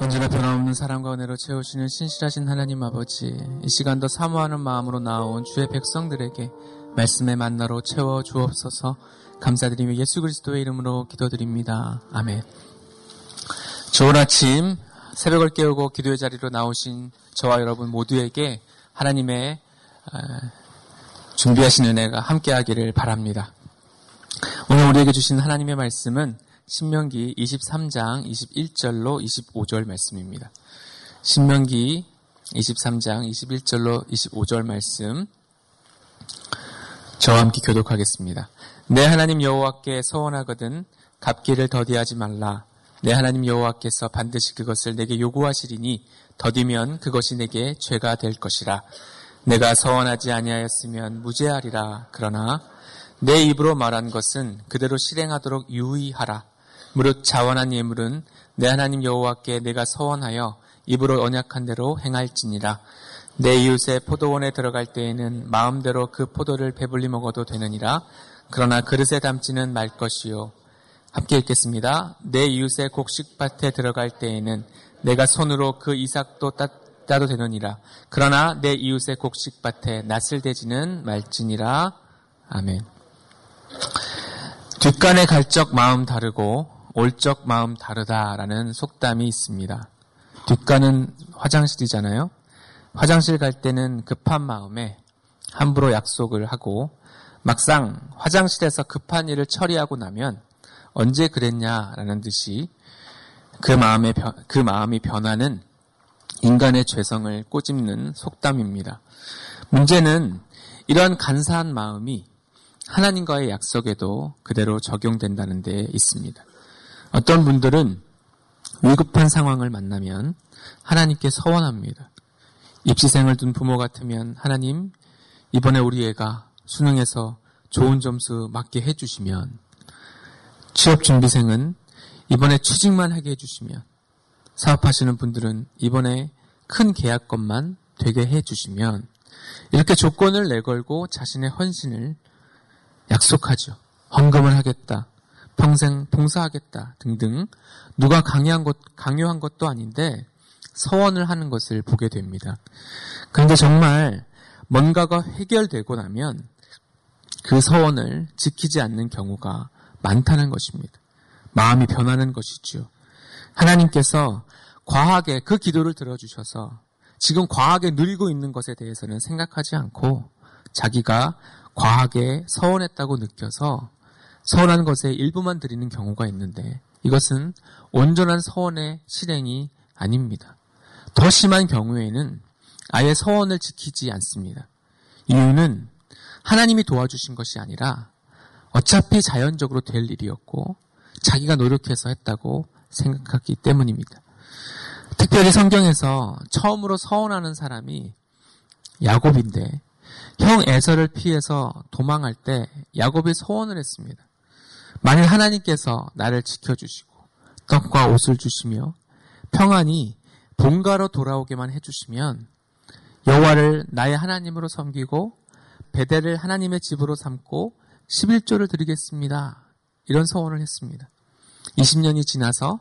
언제나 변함없는 사랑과 은혜로 채우시는 신실하신 하나님 아버지, 이 시간도 사모하는 마음으로 나온 주의 백성들에게 말씀의 만나로 채워 주옵소서 감사드리며 예수 그리스도의 이름으로 기도드립니다. 아멘. 좋은 아침, 새벽을 깨우고 기도의 자리로 나오신 저와 여러분 모두에게 하나님의 아, 준비하신 은혜가 함께하기를 바랍니다. 오늘 우리에게 주신 하나님의 말씀은 신명기 23장 21절로 25절 말씀입니다. 신명기 23장 21절로 25절 말씀 저와 함께 교독하겠습니다. 내 하나님 여호와께 서원하거든 갚기를 더디하지 말라. 내 하나님 여호와께서 반드시 그것을 내게 요구하시리니 더디면 그것이 내게 죄가 될 것이라. 내가 서원하지 아니하였으면 무죄하리라. 그러나 내 입으로 말한 것은 그대로 실행하도록 유의하라. 무릇 자원한 예물은 내 하나님 여호와께 내가 서원하여 입으로 언약한 대로 행할지니라. 내 이웃의 포도원에 들어갈 때에는 마음대로 그 포도를 배불리 먹어도 되느니라. 그러나 그릇에 담지는 말 것이요. 함께 읽겠습니다. 내 이웃의 곡식밭에 들어갈 때에는 내가 손으로 그 이삭도 따, 따도 되느니라. 그러나 내 이웃의 곡식밭에 낯을 대지는 말지니라. 아멘. 뒷간의 갈적 마음 다르고 올적 마음 다르다라는 속담이 있습니다. 뒷간은 화장실이잖아요. 화장실 갈 때는 급한 마음에 함부로 약속을 하고 막상 화장실에서 급한 일을 처리하고 나면 언제 그랬냐라는 듯이 그 마음의 그 마음이 변하는 인간의 죄성을 꼬집는 속담입니다. 문제는 이러한 간사한 마음이 하나님과의 약속에도 그대로 적용된다는 데 있습니다. 어떤 분들은 위급한 상황을 만나면 하나님께 서원합니다. 입시생을 둔 부모 같으면 하나님 이번에 우리 애가 수능에서 좋은 점수 맞게 해주시면 취업준비생은 이번에 취직만 하게 해주시면 사업하시는 분들은 이번에 큰 계약건만 되게 해주시면 이렇게 조건을 내걸고 자신의 헌신을 약속하죠. 헌금을 하겠다. 평생 봉사하겠다 등등 누가 강요한 것 강요한 것도 아닌데 서원을 하는 것을 보게 됩니다. 그런데 정말 뭔가가 해결되고 나면 그 서원을 지키지 않는 경우가 많다는 것입니다. 마음이 변하는 것이죠. 하나님께서 과하게 그 기도를 들어주셔서 지금 과하게 늘고 있는 것에 대해서는 생각하지 않고 자기가 과하게 서원했다고 느껴서 서운한 것에 일부만 드리는 경우가 있는데 이것은 온전한 서원의 실행이 아닙니다. 더 심한 경우에는 아예 서원을 지키지 않습니다. 이유는 하나님이 도와주신 것이 아니라 어차피 자연적으로 될 일이었고 자기가 노력해서 했다고 생각하기 때문입니다. 특별히 성경에서 처음으로 서원하는 사람이 야곱인데 형 에서를 피해서 도망할 때 야곱이 서원을 했습니다. 만일 하나님께서 나를 지켜주시고 떡과 옷을 주시며 평안히 본가로 돌아오게만 해주시면 여호와를 나의 하나님으로 섬기고 베델을 하나님의 집으로 삼고 11조를 드리겠습니다. 이런 서원을 했습니다. 20년이 지나서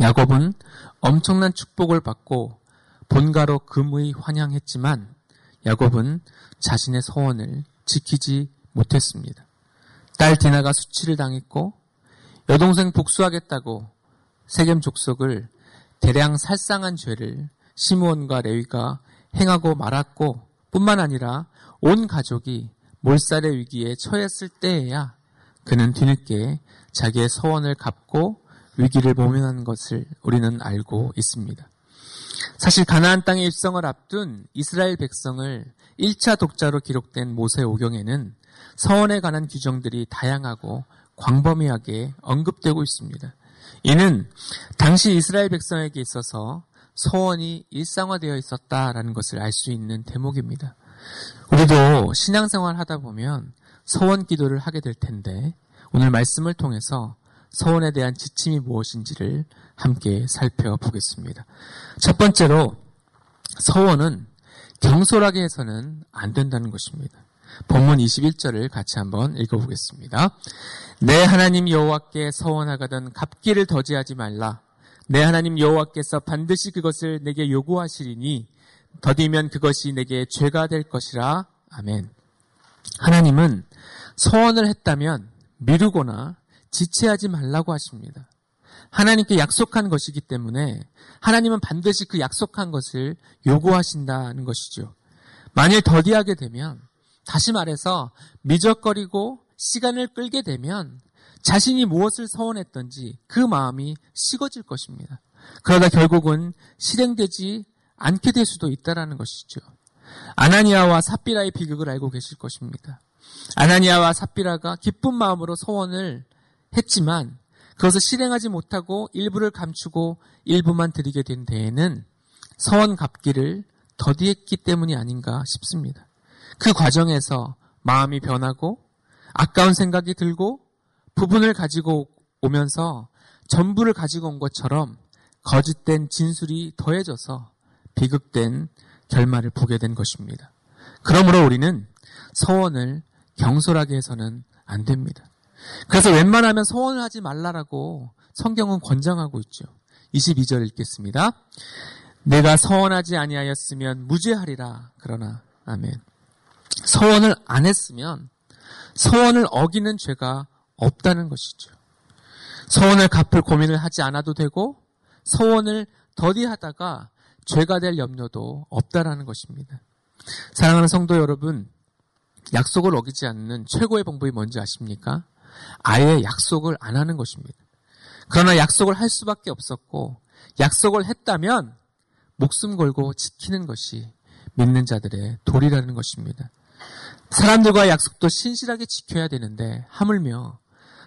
야곱은 엄청난 축복을 받고 본가로 금의 환영했지만 야곱은 자신의 서원을 지키지 못했습니다. 딸 디나가 수치를 당했고 여동생 복수하겠다고 세겜 족속을 대량 살상한 죄를 시므온과 레위가 행하고 말았고 뿐만 아니라 온 가족이 몰살의 위기에 처했을 때에야 그는 뒤늦게 자기의 서원을 갚고 위기를 모면한 것을 우리는 알고 있습니다. 사실 가나안 땅에 입성을 앞둔 이스라엘 백성을 1차 독자로 기록된 모세 오경에는 서원에 관한 규정들이 다양하고 광범위하게 언급되고 있습니다. 이는 당시 이스라엘 백성에게 있어서 서원이 일상화되어 있었다라는 것을 알 수 있는 대목입니다. 우리도 신앙생활 하다 보면 서원 기도를 하게 될 텐데 오늘 말씀을 통해서 서원에 대한 지침이 무엇인지를 함께 살펴보겠습니다. 첫 번째로 서원은 경솔하게 해서는 안 된다는 것입니다. 본문 21절을 같이 한번 읽어보겠습니다. 내 하나님 여호와께 서원하거든 갚기를 더지하지 말라. 내 하나님 여호와께서 반드시 그것을 내게 요구하시리니 더디면 그것이 내게 죄가 될 것이라. 아멘. 하나님은 소원을 했다면 미루거나 지체하지 말라고 하십니다. 하나님께 약속한 것이기 때문에 하나님은 반드시 그 약속한 것을 요구하신다는 것이죠. 만일 더디하게 되면 다시 말해서 미적거리고 시간을 끌게 되면 자신이 무엇을 서원했던지 그 마음이 식어질 것입니다. 그러다 결국은 실행되지 않게 될 수도 있다라는 것이죠. 아나니아와 삽비라의 비극을 알고 계실 것입니다. 아나니아와 삽비라가 기쁜 마음으로 소원을 했지만 그것을 실행하지 못하고 일부를 감추고 일부만 드리게 된 데에는 서원 갚기를 더디했기 때문이 아닌가 싶습니다. 그 과정에서 마음이 변하고 아까운 생각이 들고 부분을 가지고 오면서 전부를 가지고 온 것처럼 거짓된 진술이 더해져서 비극된 결말을 보게 된 것입니다. 그러므로 우리는 서원을 경솔하게 해서는 안 됩니다. 그래서 웬만하면 소원을 하지 말라라고 성경은 권장하고 있죠. 22절 읽겠습니다. 내가 서원하지 아니하였으면 무죄하리라. 그러나 아멘. 서원을 안 했으면 서원을 어기는 죄가 없다는 것이죠. 서원을 갚을 고민을 하지 않아도 되고 서원을 더디하다가 죄가 될 염려도 없다라는 것입니다. 사랑하는 성도 여러분, 약속을 어기지 않는 최고의 방법이 뭔지 아십니까? 아예 약속을 안 하는 것입니다. 그러나 약속을 할 수밖에 없었고 약속을 했다면 목숨 걸고 지키는 것이 믿는 자들의 도리라는 것입니다. 사람들과의 약속도 신실하게 지켜야 되는데 하물며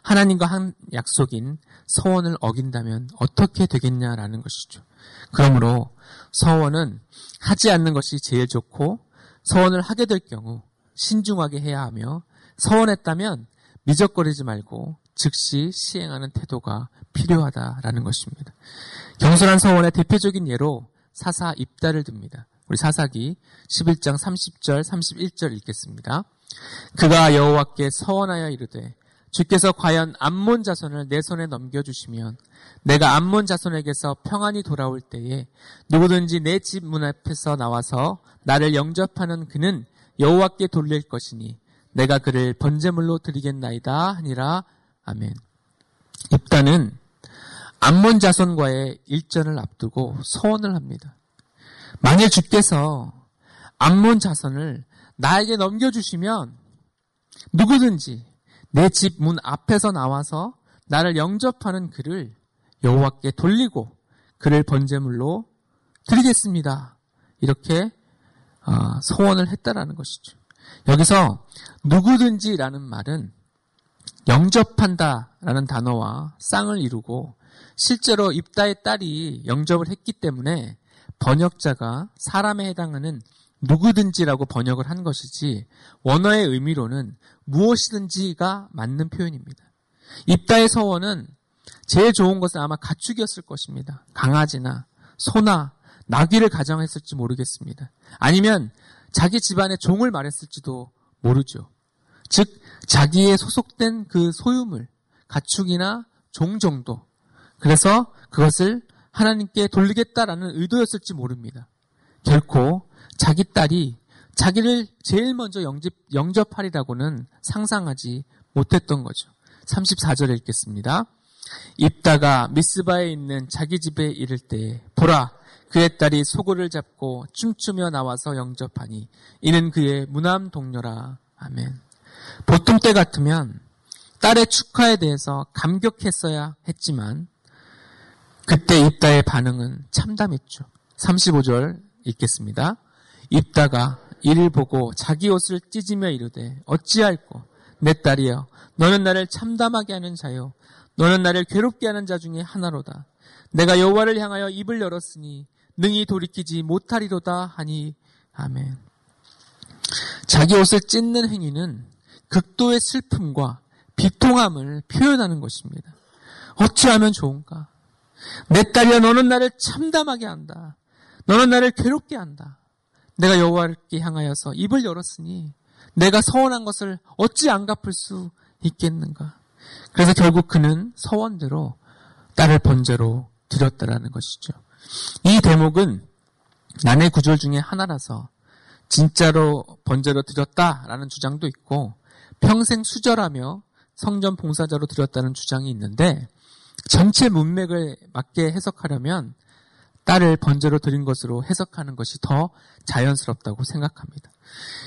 하나님과 한 약속인 서원을 어긴다면 어떻게 되겠냐라는 것이죠. 그러므로 서원은 하지 않는 것이 제일 좋고 서원을 하게 될 경우 신중하게 해야 하며 서원했다면 미적거리지 말고 즉시 시행하는 태도가 필요하다라는 것입니다. 경솔한 서원의 대표적인 예로 사사 입다를 듭니다. 우리 사사기 11장 30절 31절 읽겠습니다. 그가 여호와께 서원하여 이르되 주께서 과연 암몬 자손을 내 손에 넘겨 주시면 내가 암몬 자손에게서 평안히 돌아올 때에 누구든지 내 집 문 앞에서 나와서 나를 영접하는 그는 여호와께 돌릴 것이니 내가 그를 번제물로 드리겠나이다 하니라 아멘. 입다는 암몬 자손과의 일전을 앞두고 소원을 합니다. 만일 주께서 암몬 자손을 나에게 넘겨주시면 누구든지 내 집 문 앞에서 나와서 나를 영접하는 그를 여호와께 돌리고 그를 번제물로 드리겠습니다. 이렇게 어, 소원을 했다라는 것이죠. 여기서 누구든지라는 말은 영접한다라는 단어와 쌍을 이루고 실제로 입다의 딸이 영접을 했기 때문에 번역자가 사람에 해당하는 누구든지라고 번역을 한 것이지 원어의 의미로는 무엇이든지가 맞는 표현입니다. 입다의 서원은 제일 좋은 것은 아마 가축이었을 것입니다. 강아지나 소나 나귀를 가정했을지 모르겠습니다. 아니면 자기 집안의 종을 말했을지도 모르죠. 즉 자기의 소속된 그 소유물, 가축이나 종 정도. 그래서 그것을 하나님께 돌리겠다라는 의도였을지 모릅니다. 결코 자기 딸이 자기를 제일 먼저 영접, 영접하리라고는 상상하지 못했던 거죠. 34절에 읽겠습니다. 입다가 미스바에 있는 자기 집에 이를 때 보라 그의 딸이 소굴을 잡고 춤추며 나와서 영접하니 이는 그의 무남 동료라. 아멘. 보통 때 같으면 딸의 축하에 대해서 감격했어야 했지만 그때 입다의 반응은 참담했죠. 35절 읽겠습니다. 입다가 이를 보고 자기 옷을 찢으며 이르되 어찌할꼬 내 딸이여 너는 나를 참담하게 하는 자요 너는 나를 괴롭게 하는 자 중에 하나로다. 내가 여호와를 향하여 입을 열었으니 능히 돌이키지 못하리로다 하니 아멘. 자기 옷을 찢는 행위는 극도의 슬픔과 비통함을 표현하는 것입니다. 어찌하면 좋은가? 내 딸이야 너는 나를 참담하게 한다. 너는 나를 괴롭게 한다. 내가 여호와께 향하여서 입을 열었으니 내가 서원한 것을 어찌 안 갚을 수 있겠는가? 그래서 결국 그는 서원대로 딸을 번제로 드렸다라는 것이죠. 이 대목은 난의 구절 중에 하나라서 진짜로 번제로 드렸다라는 주장도 있고 평생 수절하며 성전 봉사자로 드렸다는 주장이 있는데 전체 문맥을 맞게 해석하려면 딸을 번제로 드린 것으로 해석하는 것이 더 자연스럽다고 생각합니다.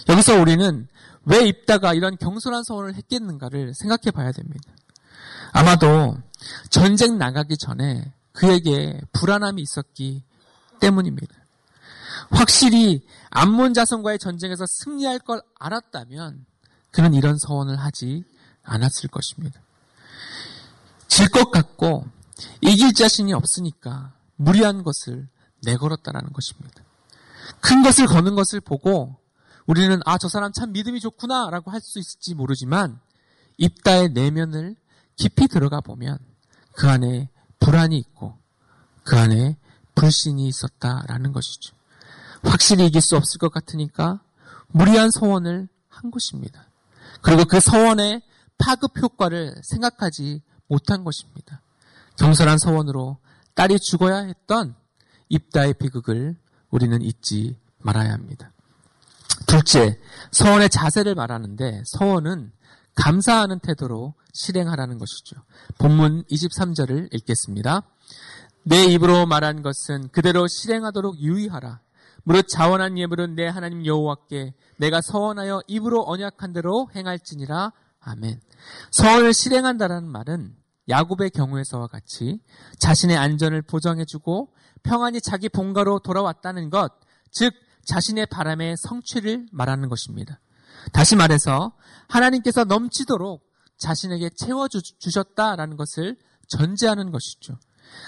여기서 우리는 왜 입다가 이런 경솔한 소원을 했겠는가를 생각해 봐야 됩니다. 아마도 전쟁 나가기 전에 그에게 불안함이 있었기 때문입니다. 확실히 암몬 자손과의 전쟁에서 승리할 걸 알았다면 그는 이런 서원을 하지 않았을 것입니다. 질 것 같고 이길 자신이 없으니까 무리한 것을 내걸었다라는 것입니다. 큰 것을 거는 것을 보고 우리는 아, 저 사람 참 믿음이 좋구나 라고 할 수 있을지 모르지만 입다의 내면을 깊이 들어가 보면 그 안에 불안이 있고 그 안에 불신이 있었다라는 것이죠. 확실히 이길 수 없을 것 같으니까 무리한 소원을 한 것입니다. 그리고 그 소원의 파급 효과를 생각하지 못한 것입니다. 경솔한 소원으로 딸이 죽어야 했던 입다의 비극을 우리는 잊지 말아야 합니다. 둘째, 서원의 자세를 말하는데 서원은 감사하는 태도로 실행하라는 것이죠. 본문 23절을 읽겠습니다. 내 입으로 말한 것은 그대로 실행하도록 유의하라. 무릇 자원한 예물은 내 하나님 여호와께 내가 서원하여 입으로 언약한 대로 행할지니라. 아멘. 서원을 실행한다라는 말은 야곱의 경우에서와 같이 자신의 안전을 보장해주고 평안히 자기 본가로 돌아왔다는 것, 즉 자신의 바람의 성취를 말하는 것입니다. 다시 말해서 하나님께서 넘치도록 자신에게 채워주셨다라는 것을 전제하는 것이죠.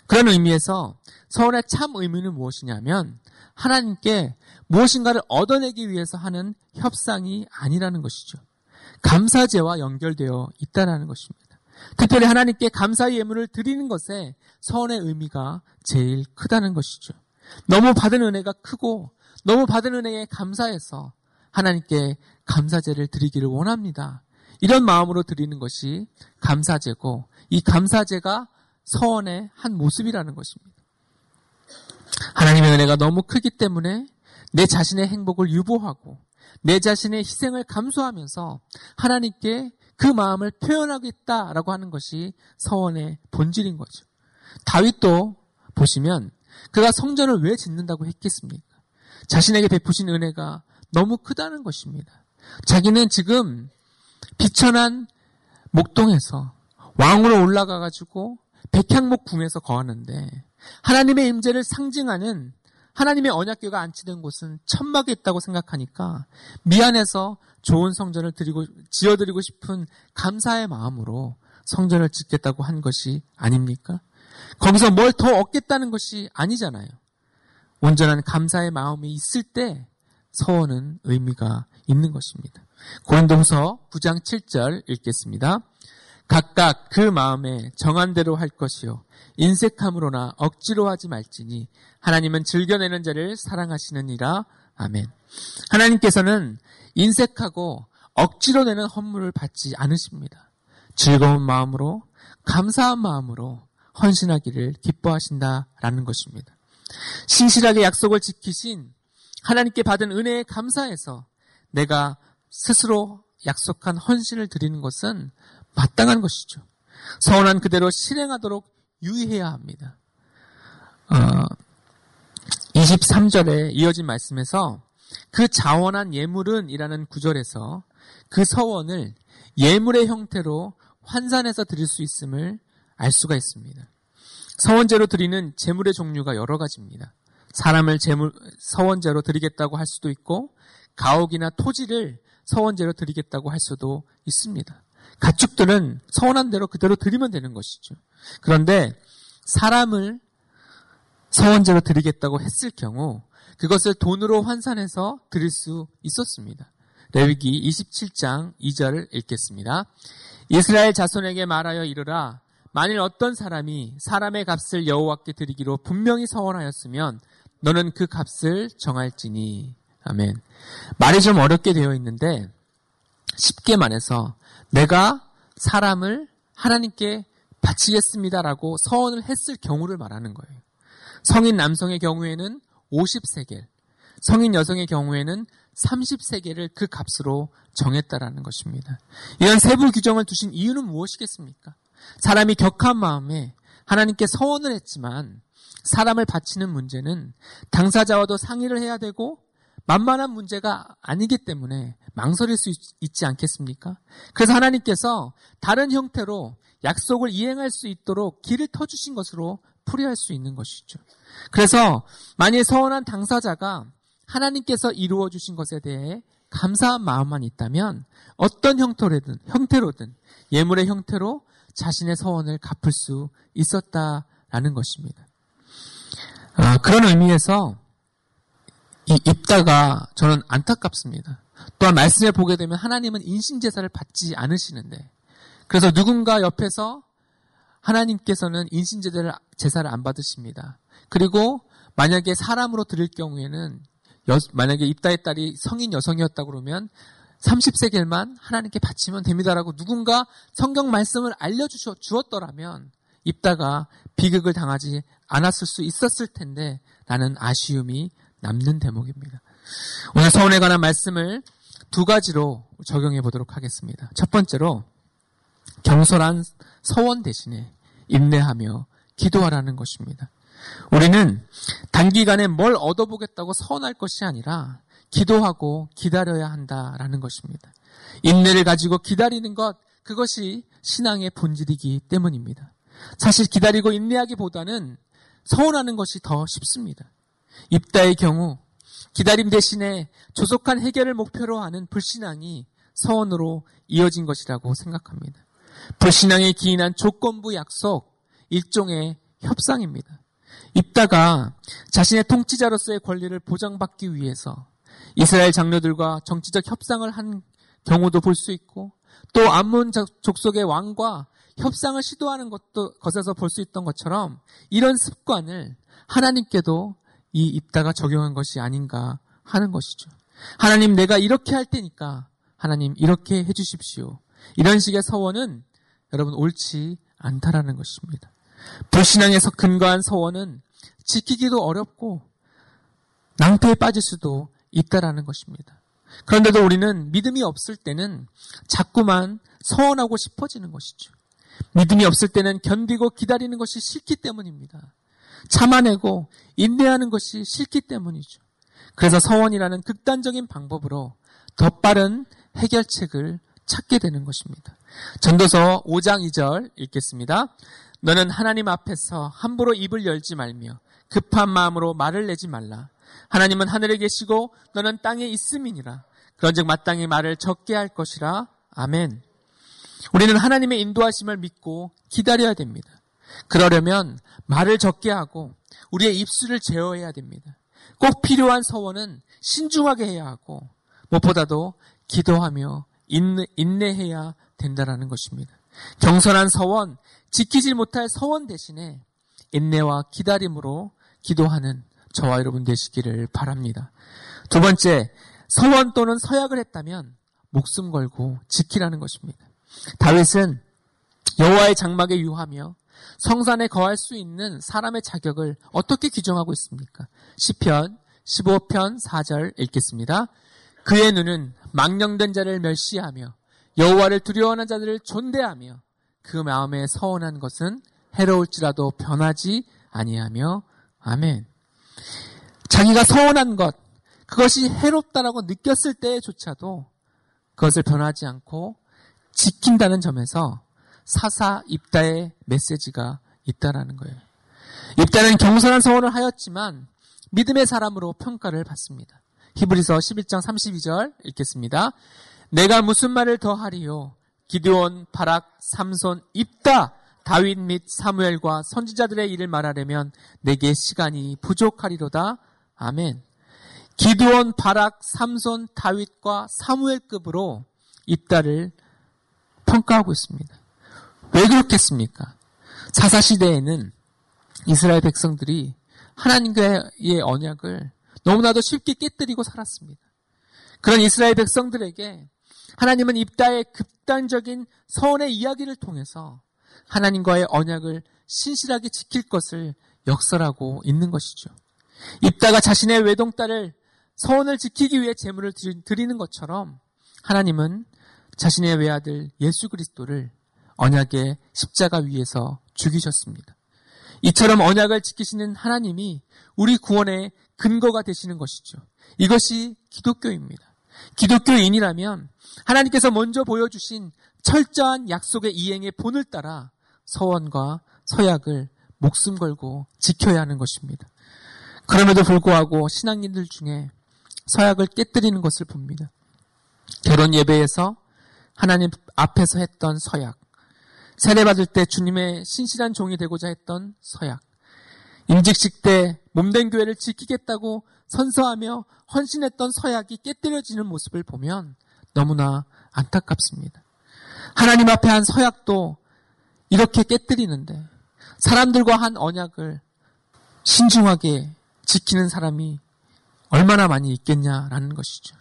그런 의미에서 서원의 참 의미는 무엇이냐면 하나님께 무엇인가를 얻어내기 위해서 하는 협상이 아니라는 것이죠. 감사제와 연결되어 있다는 것입니다. 특별히 하나님께 감사의 예물을 드리는 것에 서원의 의미가 제일 크다는 것이죠. 너무 받은 은혜가 크고 너무 받은 은혜에 감사해서 하나님께 감사제를 드리기를 원합니다. 이런 마음으로 드리는 것이 감사제고 이 감사제가 서원의 한 모습이라는 것입니다. 하나님의 은혜가 너무 크기 때문에 내 자신의 행복을 유보하고 내 자신의 희생을 감수하면서 하나님께 그 마음을 표현하겠다라고 하는 것이 서원의 본질인 거죠. 다윗도 보시면 그가 성전을 왜 짓는다고 했겠습니까? 자신에게 베푸신 은혜가 너무 크다는 것입니다. 자기는 지금 비천한 목동에서 왕으로 올라가 가지고 백향목 궁에서 거하는데 하나님의 임재를 상징하는 하나님의 언약궤가 안치된 곳은 천막에 있다고 생각하니까 미안해서 좋은 성전을 드리고 지어드리고 싶은 감사의 마음으로 성전을 짓겠다고 한 것이 아닙니까? 거기서 뭘 더 얻겠다는 것이 아니잖아요. 온전한 감사의 마음이 있을 때 서원은 의미가 있는 것입니다. 고린도후서 9장 7절 읽겠습니다. 각각 그 마음에 정한 대로 할 것이요 인색함으로나 억지로 하지 말지니 하나님은 즐겨내는 자를 사랑하시느니라 아멘. 하나님께서는 인색하고 억지로 내는 헌물을 받지 않으십니다. 즐거운 마음으로 감사한 마음으로 헌신하기를 기뻐하신다라는 것입니다. 신실하게 약속을 지키신 하나님께 받은 은혜에 감사해서 내가 스스로 약속한 헌신을 드리는 것은 마땅한 것이죠. 서운한 그대로 실행하도록 유의해야 합니다. 어, 23절에 이어진 말씀에서 그 자원한 예물은 이라는 구절에서 그 서원을 예물의 형태로 환산해서 드릴 수 있음을 알 수가 있습니다. 서원제로 드리는 제물의 종류가 여러 가지입니다. 사람을 제물, 서원제로 드리겠다고 할 수도 있고, 가옥이나 토지를 서원제로 드리겠다고 할 수도 있습니다. 가축들은 서원한 대로 그대로 드리면 되는 것이죠. 그런데 사람을 서원제로 드리겠다고 했을 경우 그것을 돈으로 환산해서 드릴 수 있었습니다. 레위기 27장 2절을 읽겠습니다. 이스라엘 자손에게 말하여 이르라 만일 어떤 사람이 사람의 값을 여호와께 드리기로 분명히 서원하였으면 너는 그 값을 정할지니 아멘. 말이 좀 어렵게 되어 있는데 쉽게 말해서 내가 사람을 하나님께 바치겠습니다라고 서원을 했을 경우를 말하는 거예요. 성인 남성의 경우에는 50세겔, 성인 여성의 경우에는 30세계를 그 값으로 정했다라는 것입니다. 이런 세부 규정을 두신 이유는 무엇이겠습니까? 사람이 격한 마음에 하나님께 서원을 했지만 사람을 바치는 문제는 당사자와도 상의를 해야 되고 만만한 문제가 아니기 때문에 망설일 수 있, 지 않겠습니까? 그래서 하나님께서 다른 형태로 약속을 이행할 수 있도록 길을 터주신 것으로 풀이할 수 있는 것이죠. 그래서 만일 서원한 당사자가 하나님께서 이루어 주신 것에 대해 감사한 마음만 있다면 어떤 형태로든 형태로든 예물의 형태로 자신의 서원을 갚을 수 있었다라는 것입니다. 아, 그런 의미에서 이 입다가 저는 안타깝습니다. 또한 말씀을 보게 되면 하나님은 인신제사를 받지 않으시는데 그래서 누군가 옆에서 하나님께서는 인신제사를 제사를 안 받으십니다. 그리고 만약에 사람으로 드릴 경우에는 여, 만약에 입다의 딸이 성인 여성이었다 그러면 30세겔만 하나님께 바치면 됩니다라고 누군가 성경 말씀을 알려주었더라면 입다가 비극을 당하지 않았을 수 있었을 텐데 라는 아쉬움이 남는 대목입니다. 오늘 서원에 관한 말씀을 두 가지로 적용해 보도록 하겠습니다. 첫 번째로 경솔한 서원 대신에 인내하며 기도하라는 것입니다. 우리는 단기간에 뭘 얻어보겠다고 서원할 것이 아니라 기도하고 기다려야 한다라는 것입니다. 인내를 가지고 기다리는 것, 그것이 신앙의 본질이기 때문입니다. 사실 기다리고 인내하기보다는 서운하는 것이 더 쉽습니다. 입다의 경우 기다림 대신에 조속한 해결을 목표로 하는 불신앙이 서원으로 이어진 것이라고 생각합니다. 불신앙에 기인한 조건부 약속, 일종의 협상입니다. 입다가 자신의 통치자로서의 권리를 보장받기 위해서 이스라엘 장로들과 정치적 협상을 한 경우도 볼 수 있고 또 암몬 족속의 왕과 협상을 시도하는 것도 것에서 볼 수 있던 것처럼 이런 습관을 하나님께도 이 입다가 적용한 것이 아닌가 하는 것이죠. 하나님 내가 이렇게 할 테니까 하나님 이렇게 해주십시오. 이런 식의 서원은 여러분 옳지 않다라는 것입니다. 불신앙에서 근거한 서원은 지키기도 어렵고 낭패에 빠질 수도 있다라는 것입니다. 그런데도 우리는 믿음이 없을 때는 자꾸만 서원하고 싶어지는 것이죠. 믿음이 없을 때는 견디고 기다리는 것이 싫기 때문입니다. 참아내고 인내하는 것이 싫기 때문이죠. 그래서 서원이라는 극단적인 방법으로 더 빠른 해결책을 찾게 되는 것입니다. 전도서 5장 2절 읽겠습니다. 너는 하나님 앞에서 함부로 입을 열지 말며 급한 마음으로 말을 내지 말라. 하나님은 하늘에 계시고 너는 땅에 있음이니라. 그런즉 마땅히 말을 적게 할 것이라. 아멘. 우리는 하나님의 인도하심을 믿고 기다려야 됩니다. 그러려면 말을 적게 하고 우리의 입술을 제어해야 됩니다. 꼭 필요한 서원은 신중하게 해야 하고 무엇보다도 기도하며 인내, 인내 해야 된다라는 것입니다. 경선한 서원, 지키지 못할 서원 대신에 인내와 기다림으로 기도하는 저와 여러분 되시기를 바랍니다. 두 번째, 서원 또는 서약을 했다면 목숨 걸고 지키라는 것입니다. 다윗은 여호와의 장막에 유하며 성산에 거할 수 있는 사람의 자격을 어떻게 규정하고 있습니까? 시편 15편 4절 읽겠습니다. 그의 눈은 망령된 자를 멸시하며 여호와를 두려워하는 자들을 존대하며 그 마음에 서운한 것은 해로울지라도 변하지 아니하며 아멘. 자기가 서운한 것 그것이 해롭다라고 느꼈을 때조차도 그것을 변하지 않고 지킨다는 점에서 사사 입다의 메시지가 있다라는 거예요. 입다는 경솔한 서원을 하였지만 믿음의 사람으로 평가를 받습니다. 히브리서 11장 32절 읽겠습니다. 내가 무슨 말을 더 하리요? 기드온, 바락, 삼손, 입다, 다윗 및 사무엘과 선지자들의 일을 말하려면 내게 시간이 부족하리로다. 아멘. 기드온, 바락, 삼손, 다윗과 사무엘급으로 입다를 평가하고 있습니다. 왜 그렇겠습니까? 사사 시대에는 이스라엘 백성들이 하나님과의 언약을 너무나도 쉽게 깨뜨리고 살았습니다. 그런 이스라엘 백성들에게 하나님은 입다의 극단적인 서원의 이야기를 통해서 하나님과의 언약을 신실하게 지킬 것을 역설하고 있는 것이죠. 입다가 자신의 외동딸을 서원을 지키기 위해 제물을 드리는 것처럼 하나님은 자신의 외아들 예수 그리스도를 언약의 십자가 위에서 죽이셨습니다. 이처럼 언약을 지키시는 하나님이 우리 구원의 근거가 되시는 것이죠. 이것이 기독교입니다. 기독교인이라면 하나님께서 먼저 보여주신 철저한 약속의 이행의 본을 따라 서원과 서약을 목숨 걸고 지켜야 하는 것입니다. 그럼에도 불구하고 신앙인들 중에 서약을 깨뜨리는 것을 봅니다. 결혼 예배에서 하나님 앞에서 했던 서약, 세례받을 때 주님의 신실한 종이 되고자 했던 서약, 임직식 때 몸된 교회를 지키겠다고 선서하며 헌신했던 서약이 깨뜨려지는 모습을 보면 너무나 안타깝습니다. 하나님 앞에 한 서약도 이렇게 깨뜨리는데 사람들과 한 언약을 신중하게 지키는 사람이 얼마나 많이 있겠냐라는 것이죠.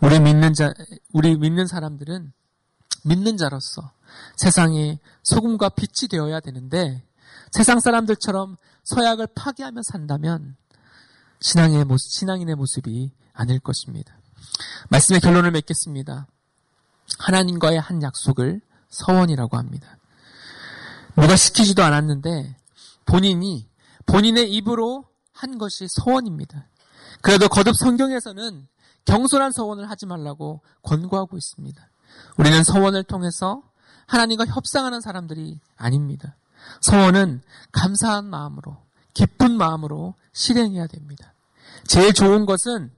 우리 믿는 자, 우리 믿는 사람들은 믿는 자로서 세상에 소금과 빛이 되어야 되는데 세상 사람들처럼 서약을 파괴하며 산다면 신앙의 모습, 신앙인의 모습이 아닐 것입니다. 말씀의 결론을 맺겠습니다. 하나님과의 한 약속을 서원이라고 합니다. 누가 시키지도 않았는데 본인이 본인의 입으로 한 것이 서원입니다. 그래도 거듭 성경에서는 경솔한 서원을 하지 말라고 권고하고 있습니다. 우리는 서원을 통해서 하나님과 협상하는 사람들이 아닙니다. 서원은 감사한 마음으로, 기쁜 마음으로 실행해야 됩니다. 제일 좋은 것은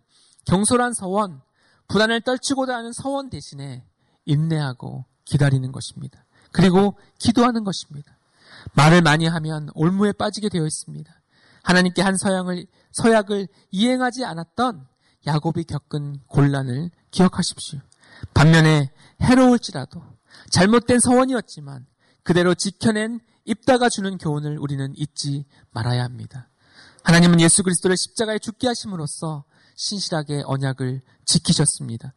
경솔한 서원, 불안을 떨치고자 하는 서원 대신에 인내하고 기다리는 것입니다. 그리고 기도하는 것입니다. 말을 많이 하면 올무에 빠지게 되어 있습니다. 하나님께 한 서양을, 서약을 이행하지 않았던 야곱이 겪은 곤란을 기억하십시오. 반면에 해로울지라도 잘못된 서원이었지만 그대로 지켜낸 입다가 주는 교훈을 우리는 잊지 말아야 합니다. 하나님은 예수 그리스도를 십자가에 죽게 하심으로써 신실하게 언약을 지키셨습니다.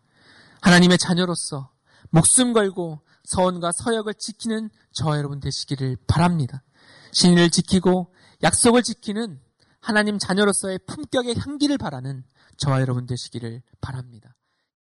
하나님의 자녀로서 목숨 걸고 서원과 서역을 지키는 저와 여러분 되시기를 바랍니다. 신의를 지키고 약속을 지키는 하나님 자녀로서의 품격의 향기를 바라는 저와 여러분 되시기를 바랍니다.